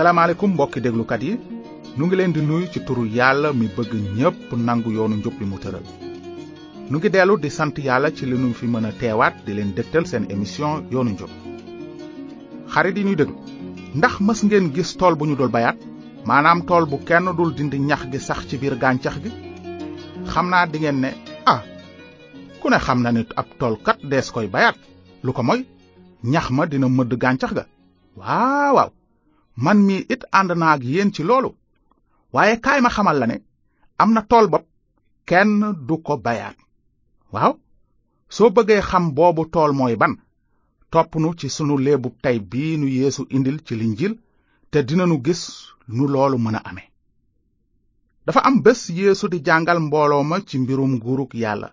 salaamaaleykum mbokki déglukat yi nu ngi leen di nuyu ci turu yàlla mi bëgg ñépp nangu yoonu njub bi mu tëral nu ngi dellu di sant yàlla ci li nu fi mën a teewaat di leen dégtal seen émission yoonu njub xarit yi ñuy déglu ndax mës ngeen gis tool bu ñu dul bayaat maanaam tool bu kenn dul dindi ñax gi sax ci biir gàncax gi xam naa di ngeen ne ah ku ne xam na ne ab tool kat dees koy bayaat lu ko moy ñax ma dina mëdd gàncax ga waaw waaw man mii it ànd naa ak yéen ci loolu waaye kaay ma xamal la ne am na tool bopp kenn du ko bayaat waaw soo bëggee xam boobu tool mooy ban topp nu ci sunu léebu tey bii nu yeesu indil ci linjil te dinanu gis nu loolu mën a ame dafa am bés yeesu di jàngal mbooloo ma ci mbirum nguurug yàlla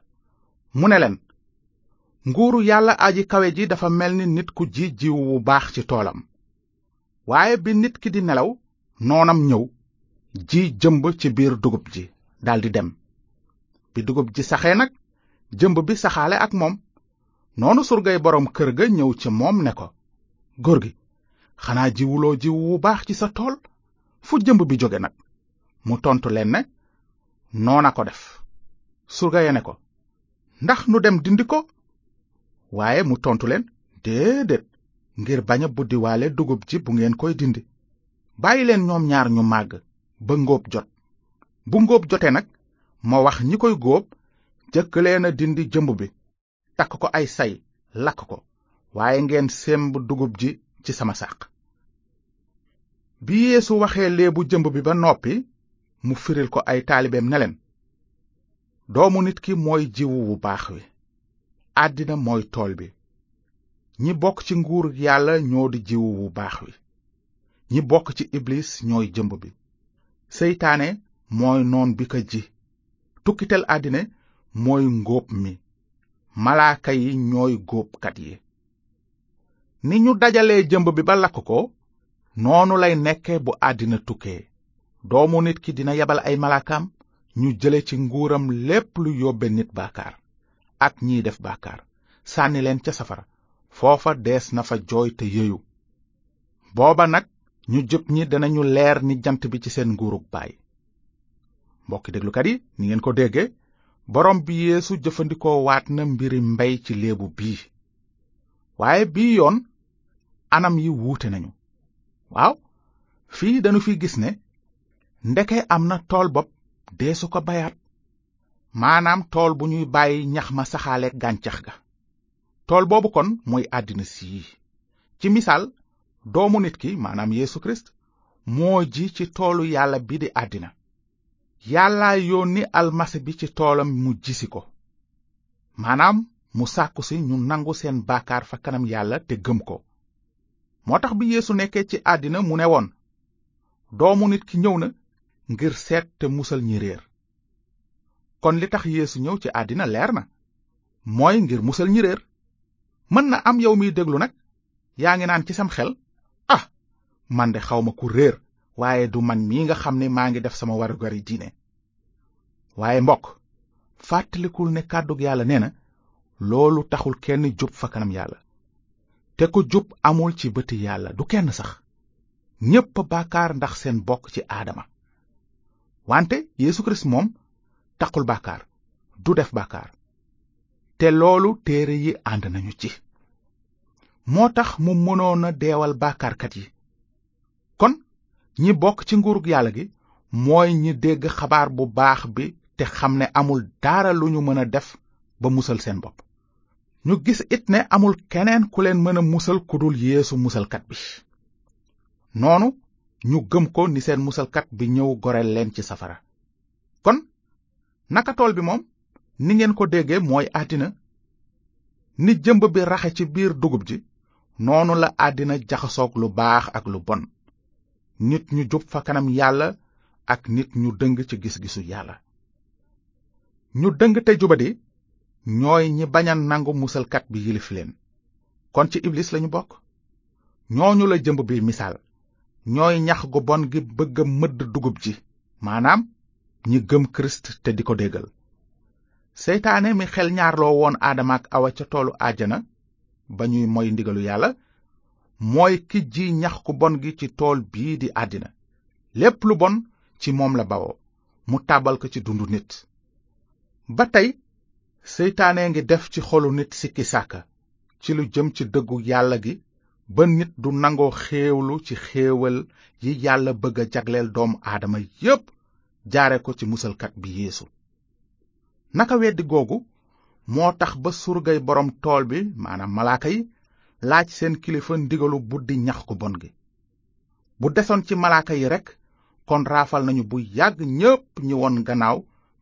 mu ne leen nguuru yàlla aji kawe ji dafa mel ni nit ku ji jiw wu baax ci toolam waaye bi nit ki di nelaw noonam ñëw ji jëmb ci biir dugub ji daldi dem bi dugub ji saxee nag jëmb bi saxaale ak moom noonu surgay boroom kër ga ñëw ci moom ne ko góor gi xanaa jiwuloo jiw wu baax ci sa tool fu jëmb bi jóge nag mu tontu leen ne noona ko def surga ya ne ko ndax nu dem dindi ko waaye mu tontu leen déedéet ngir bañ a buddiwaale dugub ji bu ngeen koy dindi bàyyi leen ñoom ñaar ñu màgg ba ngóob jot bu ngóob jotee nag ma wax ñi koy góob jëkk leen a dindi jëmb bi takk ko ay say lakk ko waaye ngeen semb dugub ji ci sama sàq bi yeesu waxee léebu jëmb bi ba noppi mu firil ko ay taalibeem ne doomu nit ki mooy jiwu wu baax wi àddina mooy tool bi ñi bokk ci nguur yàlla ñoo di jiwu wu baax wi ñi bokk ci iblis ñooy jëmb bi seytaane mooy noon bi ko ji tukkitel àddina mooy ngóob mi malaaka yi ñooy góobkat yi ni ñu dajalee jëmb bi ba lakk ko noonu lay nekke bu àddina tukkee doomu nit ki dina yebal ay malaakaam ñu jële ci nguuram lépp lu yóbbe nit baakaar ak ñiy def baakaar sànni leen ca safara foofa dees na fa jooy te yëyu booba nag ñu jub ñi danañu leer ni jant bi ci seen nguurug baay mbokki déglukat yi ni ngeen ko dégge borom bi yeesu jëfandikoo waat na mbiri mbey ci léebu bii waaye bii yoon anam yi wuute nañu waaw fii dañu fi gis ne ndeke am na tool bopp deesu ko bayaat maanaam tool bu ñuy bàyyi ñax ma saxaale gàncax ga tool boobu kon mooy àddina si ci misaal doomu nit ki maanaam Yeesu Kirist moo ji ci toolu yàlla bi di àddina yàlla yónni almasi bi ci toolam mu jisi ko maanaam mu sàkku si ñu nangu seen baakaar fa kanam yàlla te gëm ko moo tax bi yéesu nekkee ci àddina mu ne woon doomu nit ki ñëw na ngir seet te musal ñi réer kon li tax yéesu ñëw ci àddina leer na mooy ngir musal ñi réer mën na am yow miy déglu nag yaa ngi naan ci sam xel ah man de xawma ku réer waaye du man mii nga xam ne maa ngi def sama warugar yi diine waaye mbokk fàttalikul ne kàddug yàlla nee na loolu taxul kenn jub fa kanam yàlla te ku jub amul ci bëti yàlla du kenn sax ñépp bàkkaar ndax seen bokk ci aadama wante Yeesu Kirist moom taqul bàkkaar du def bàkkaar te loolu téere yi ànd nañu ci moo tax mu mënoon a deewal bàkkaarkat yi kon ñi bokk ci nguurug yàlla gi mooy ñi dégg xabaar bu baax bi te xam ne amul dara lu ñu mën a def ba musal seen bopp ñu gis it ne amul keneen ku leen mën a musal ku dul yeesu musalkat bi noonu ñu gëm ko ni seen musalkat bi ñëw goreel leen ci safara kon naka tool bi moom ni ngeen ko déggee mooy àddina ni jëmb bi raxe ci biir dugub ji noonu la àddina jaxasoog lu baax ak lu bon nit ñu jub fa kanam yàlla ak nit ñu dëng ci gis-gisu yàlla ñu dëng te jubadi ñooy ñi bañ a nangu musalkat bi yilif leen kon ci iblis lañu bokk ñooñu la jëmb bi misaal ñooy ñax gu bon gi bëgg a mëdd dugub ji maanaam ñi gëm kirist te di ko déggal seytaane mi xel ñaarloo woon aadama ak awa ca toolu àjjana ba ñuy moy ndigalu yàlla mooy ki ji ñax ku bon gi ci tool bii di àddina lépp lu bon ci moom la bawoo mu tàbbal ko ci dundu nit ba tey seytaane ngi def ci xolu nit sikki sàkka ci lu jëm ci dëggu yàlla gi ba nit du nangoo xéewlu ci xéewal yi yàlla bëgg a jagleel doomu aadama yépp jaare ko ci musalkat bi yeesu naka weddi googu moo tax ba surgay boroom tool bi maanaam malaaka yi laaj seen kilifa ndigalu buddi ñax ku bon gi bu desoon ci malaaka yi rekk kon raafal nañu bu yàgg ñépp ñi woon gannaaw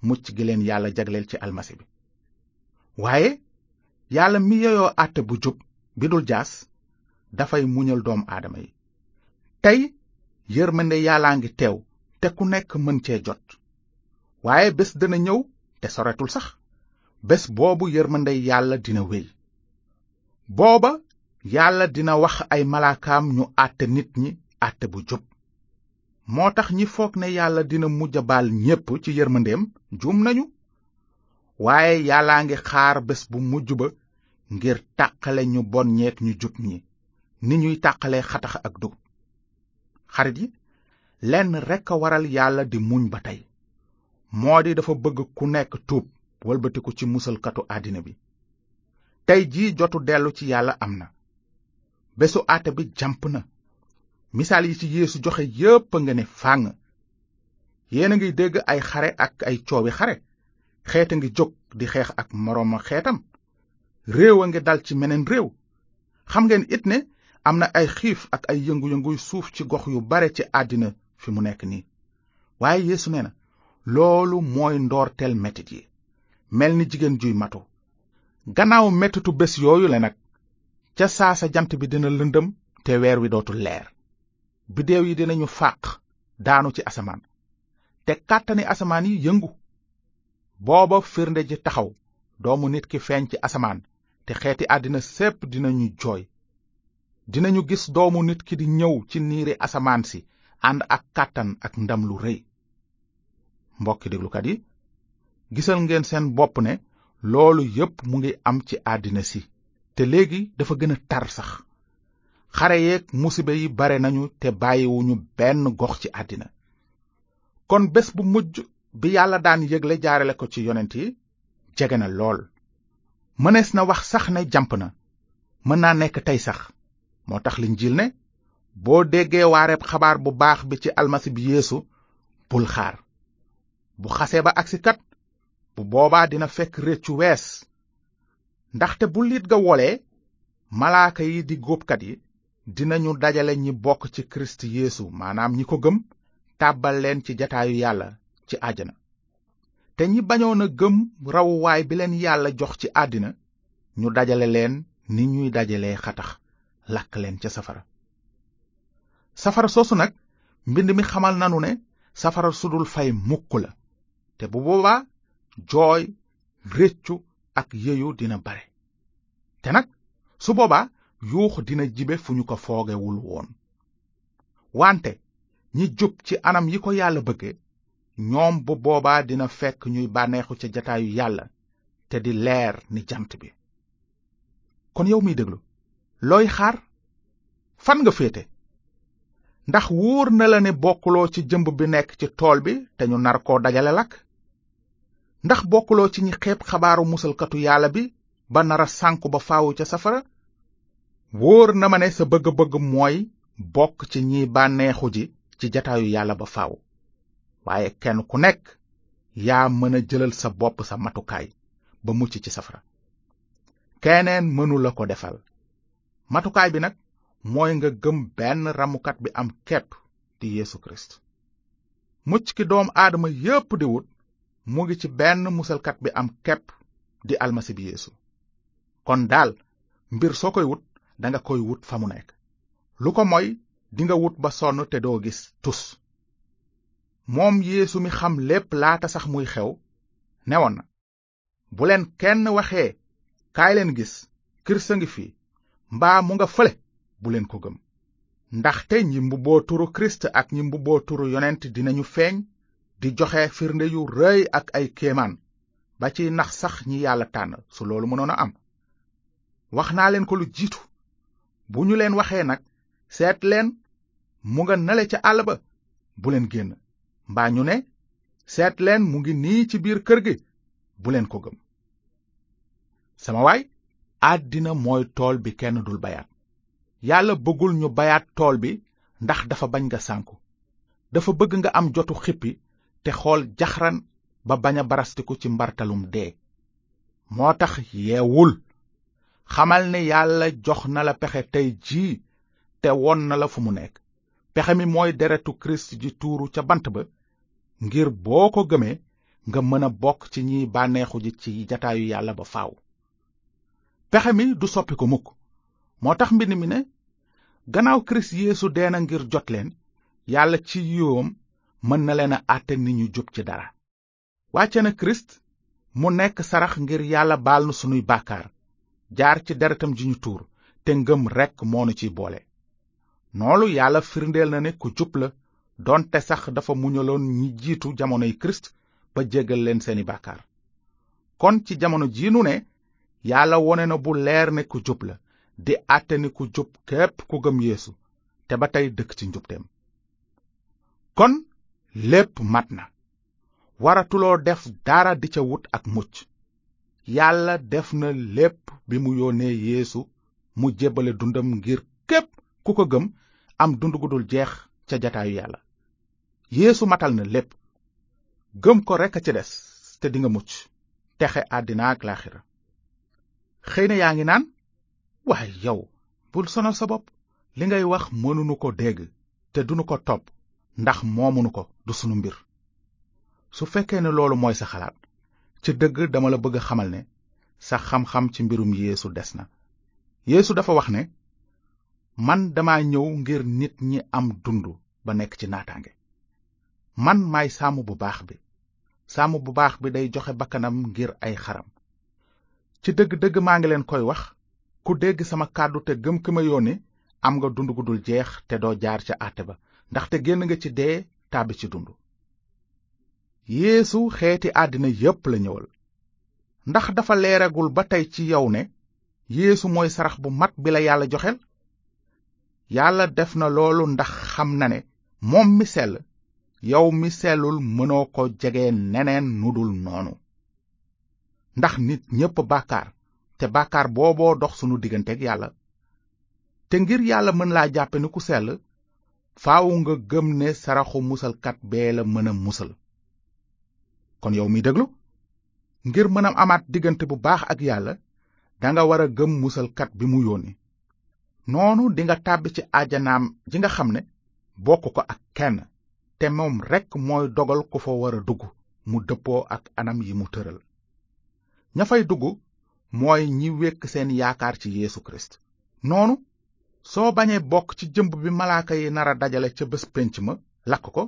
mucc gi leen yàlla jagleel ci almasi bi waaye yàlla mi yeyoo àtte bu jub bi dul jaas dafay muñal doomu aadama yi tey yërmande yàllaa ngi teew te ku nekk mën cee jot waaye bés dana ñëw te soretul sax bés boobu yërmande yàlla dina wéy booba yàlla dina wax ay malaakaam ñu àtte nit ñi àtte bu jub moo tax ñi foog ne yàlla dina mujj a baal ñépp ci yërmandeem juum nañu waaye yàllaa ngi xaar bés bu mujj ba ngir tàqale ñu bon ñeek ñu jub ñi ni ñuy tàqale xatax ak dugub xarit yi lenn rekk a waral yàlla di muñ ba tey moo di dafa bëgg ku nekk tuub walbatiku ci musalkatu àddina bi tey jii jotu dellu ci yàlla am na bésu àtte bi jàmp na misaal yi ci yéesu joxe yépp a nga ne fàng yéen a ngi dégg ay xare ak ay coowi xare xeet a ngi jóg di xeex ak morooma xeetam réew a ngi dal ci meneen réew xam ngeen it ne am na ay xiif ak ay yëngu-yënguy suuf ci gox yu bare ci àddina fi mu nekk nii waaye yéesu nee na loolu mooy ndoorteel metit yi mel ni jigéen juy matu gannaaw mettitu bés yooyu la nag ca saa sa jant bi dina lëndëm te weer wi dootul leer biddéew yi dinañu fàq daanu ci asamaan te kàttani asamaan yi yëngu booba firnde ji taxaw doomu nit ki feeñ ci asamaan te xeeti àddina sépp dinañu jooy dinañu gis doomu nit ki di ñëw ci niiri asamaan si ànd ak kàttan ak ndam lu rëy mbokki déglukat yi gisal ngeen seen bopp ne loolu yépp mu ngi am ci àddina si te léegi dafa gën a tar sax xare yeeg musiba yi bare nañu te bàyyiwuñu benn gox ci àddina kon bés bu mujj bi yàlla daan yégle jaarale ko ci yonent yi jege na lool mënees na wax sax ne jàmp na mën naa nekk tey sax moo tax Linjiil ne boo déggee waareeb xabaar bu baax bi ci almasi bi yéesu bul xaar bu xasee ba agsi kat bu boobaa dina fekk réccu wees ndaxte bu liit ga wolee malaaka yi di góobkat yi dinañu dajale ñi bokk ci kirist yeesu maanaam ñi ko gëm tàbbal leen ci jataayu yàlla ci àjjana te ñi bañoon a gëm rawuwaay bi leen yàlla jox ci àddina ñu dajale leen ni ñuy dajale xatax lakk leen ca safara safara soosu nag mbind mi xamal nanu ne safara su dul fay mukk la te bu boobaa jooy réccu ak yeyu dina bare te nag su boobaa yuux dina jibe fu ñu ko foogewul woon wante ñi jub ci anam yi ko yàlla bëgge ñoom bu boobaa dina fekk ñuy bànneexu ca jataayu yàlla te di leer ni jant bi kon yow miy déglu looy xaar fan nga féete ndax wóor na la ne bokkuloo ci jëmb bi nekk ci tool bi te ñu nar koo dajale lakk ndax bokkuloo ci ñi xeeb xabaaru musalkatu yàlla bi ba nara sànku ba faawu ca safara wóor na ma ne sa bëgg-bëgg mooy bokk ci ñiy bànneexu ji ci jataayu yàlla ba faaw waaye kenn ku nekk yaa mën a jëlal sa bopp sa matukaay ba mucc ci safara keneen mënu la ko defal matukaay bi nag mooy nga gëm benn ramukat bi am kepp di Yeesu Kirist mucc ki doom aadama yépp di wut mu ngi ci benn musalkat bi am kepp di almasi bi Yeesu kon daal mbir soo koy wut danga koy wut fa mu nekk lu ko moy dinga wut ba sonn te doo gis tus moom Yeesu mi xam lépp laata sax muy xew newoon na bu leen kenn waxee kaay leen gis kirsa ngi fi mbaa mu nga fële bu leen ko gëm ndaxte ñi mbubboo turu kirist ak ñi mbubboo turu yonent dinañu feeñ di joxe firnde yu rëy ak ay kéemaan ba ci nax sax ñi yàlla tànn su loolu mënoon a am wax naa leen ko lu jiitu bu ñu leen waxee nag seet leen mu nga nale ca àll ba bu leen génn mbaa ñu ne seet leen mu ngi nii ci biir kër gi bu leen ko gëm sama waay àddina mooy tool bi kenn dul bayaat yàlla bëggul ñu bayaat tool bi ndax dafa bañ nga sànku dafa bëgg nga am jotu xippi te xool jaxran ba bañ a barastiku ci mbartalum dee moo tax yeewul xamal ne yàlla jox na la pexe tey jii te won na la fu mu nekk pexe mi mooy deretu kirist ji tuuru ca bant ba ngir boo ko gëmee nga mën a bokk ci ñiy bànneexu ji ci jataayu yàlla ba faaw pexe mi du soppi ko mukk moo tax mbind mi ne gannaaw kirist yeesu dee na ngir jot leen yàlla ci yiwam mën na leen a àtte ni ñu jub ci dara wàcce na kirist mu nekk sarax ngir yàlla baal nu sunuy bàkkaar jaar ci deretam ji ñu tuur te ngëm rekk moonu ci boole noolu yàlla firndeel na ne ku jub la doonte sax dafa muñaloon ñi jiitu jamonoy kirist ba jéggal leen seeni bàkkaar kon ci jamono ji nu ne yàlla wone na bu leer ne ku jub la di àtte ni ku jub képp ku gëm yeesu te ba tey dëkk ci njubteem kon lépp mat na waratuloo def dara di ca wut ak mucc yàlla def na lépp bi mu yónnee yéesu mu jébbale dundam ngir képp ku ko gëm am dund gu dul jeex ca jataayu yàlla yéesu matal na lépp gëm ko rekk a ci des te dinga mucc texe àddina ak laaxira xëy na yaa ngi naan waaye yow bul sonal sa bopp li ngay wax mënunu ko dégg te dunu ko topp ndax moomunu ko du sunu mbir su fekkee ne loolu mooy sa xalaat ci dëgg dama la bëgg a xamal ne sa xam-xam ci mbirum yéesu des na yéesu dafa wax ne man dama ñëw ngir nit ñi am dund ba nekk ci naataange man maay sàmm bu baax bi sàmm bu baax bi day joxe bakkanam ngir ay xaram ci dëgg-dëgg maa ngi leen koy wax ku dégg sama kàddu te gëm ki ma yónni am nga dund gu dul jeex te doo jaar ca àtte ba ndaxte génn nga ci dee tàbbi ci dund yéesu xeeti àddina yépp la ñëwal ndax dafa leeragul ba tey ci yow ne yéesu mooy sarax bu mat bi la yàlla joxel yàlla def na loolu ndax xam na ne moom mi sell yow mi sellul mënoo ko jege neneen nu dul noonu ndax nit ñépp bàkkaar te bàkkaar booboo dox sunu digganteeg yàlla te ngir yàlla mën laa jàppe ni ku sell faaw nga gëm ne saraxu musalkat bee la mën a musal kon yow mi déglu ngir mën a amaat diggante bu baax ak yàlla danga war a gëm musalkat bi mu yónni noonu dinga tàbbi ci ajanaam ji nga xam ne bokk ko ak kenn te moom rekk mooy dogal ku fa war a dugg mu dëppoo ak anam yi mu tëral ña fay dugg mooy ñi wékk seen yaakaar ci Yeesu Kirist noonu soo bañee bokk ci jëmb bi malaaka yi nar a dajale ca bés pénc ma lakk ko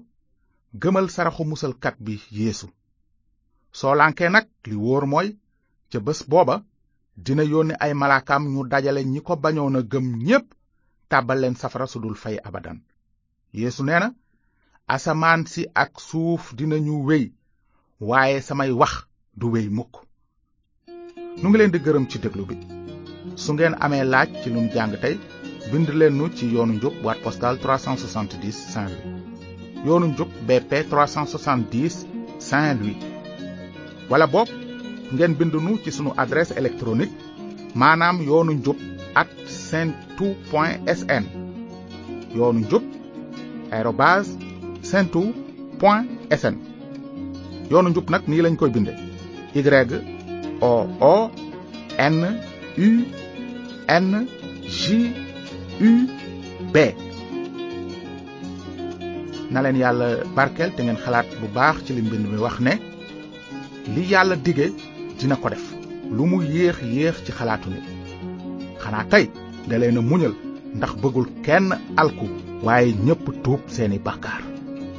gëmal saraxu musalkat bi Yeesu soo lànkee nag li wóor mooy ca bés booba dina yónni ay malaakaam ñu dajale ñi ko bañoon a gëm ñépp tàbbal leen safara su dul fay abadan yeesu nee na asamaan si ak suuf dinañu wéy waaye samay wax du wéy mukk nu ngi leen di gërëm ci déglu bi su ngeen amee laaj ci lu mu jàng tey bind leen nu ci yoonu njub boîte postale 370 Saint-Louis yoonu njub BP 370 Saint-Louis wala boog ngeen bind nu ci sunu adresse électronique maanaam yoonu njub at sentu point sn yoonu njub arobase sentu point sn yoonu njub nag nii lañ koy binde Y O O N U N J U B na leen yàlla barkeel te ngeen xalaat bu baax ci li mbind mi wax ne li yàlla dige dina ko def lu mu yéex yéex ci xalaatu nit xanaa kay da leen a muñal ndax bëggul kenn alku waaye ñépp tuub seeni bàkkaar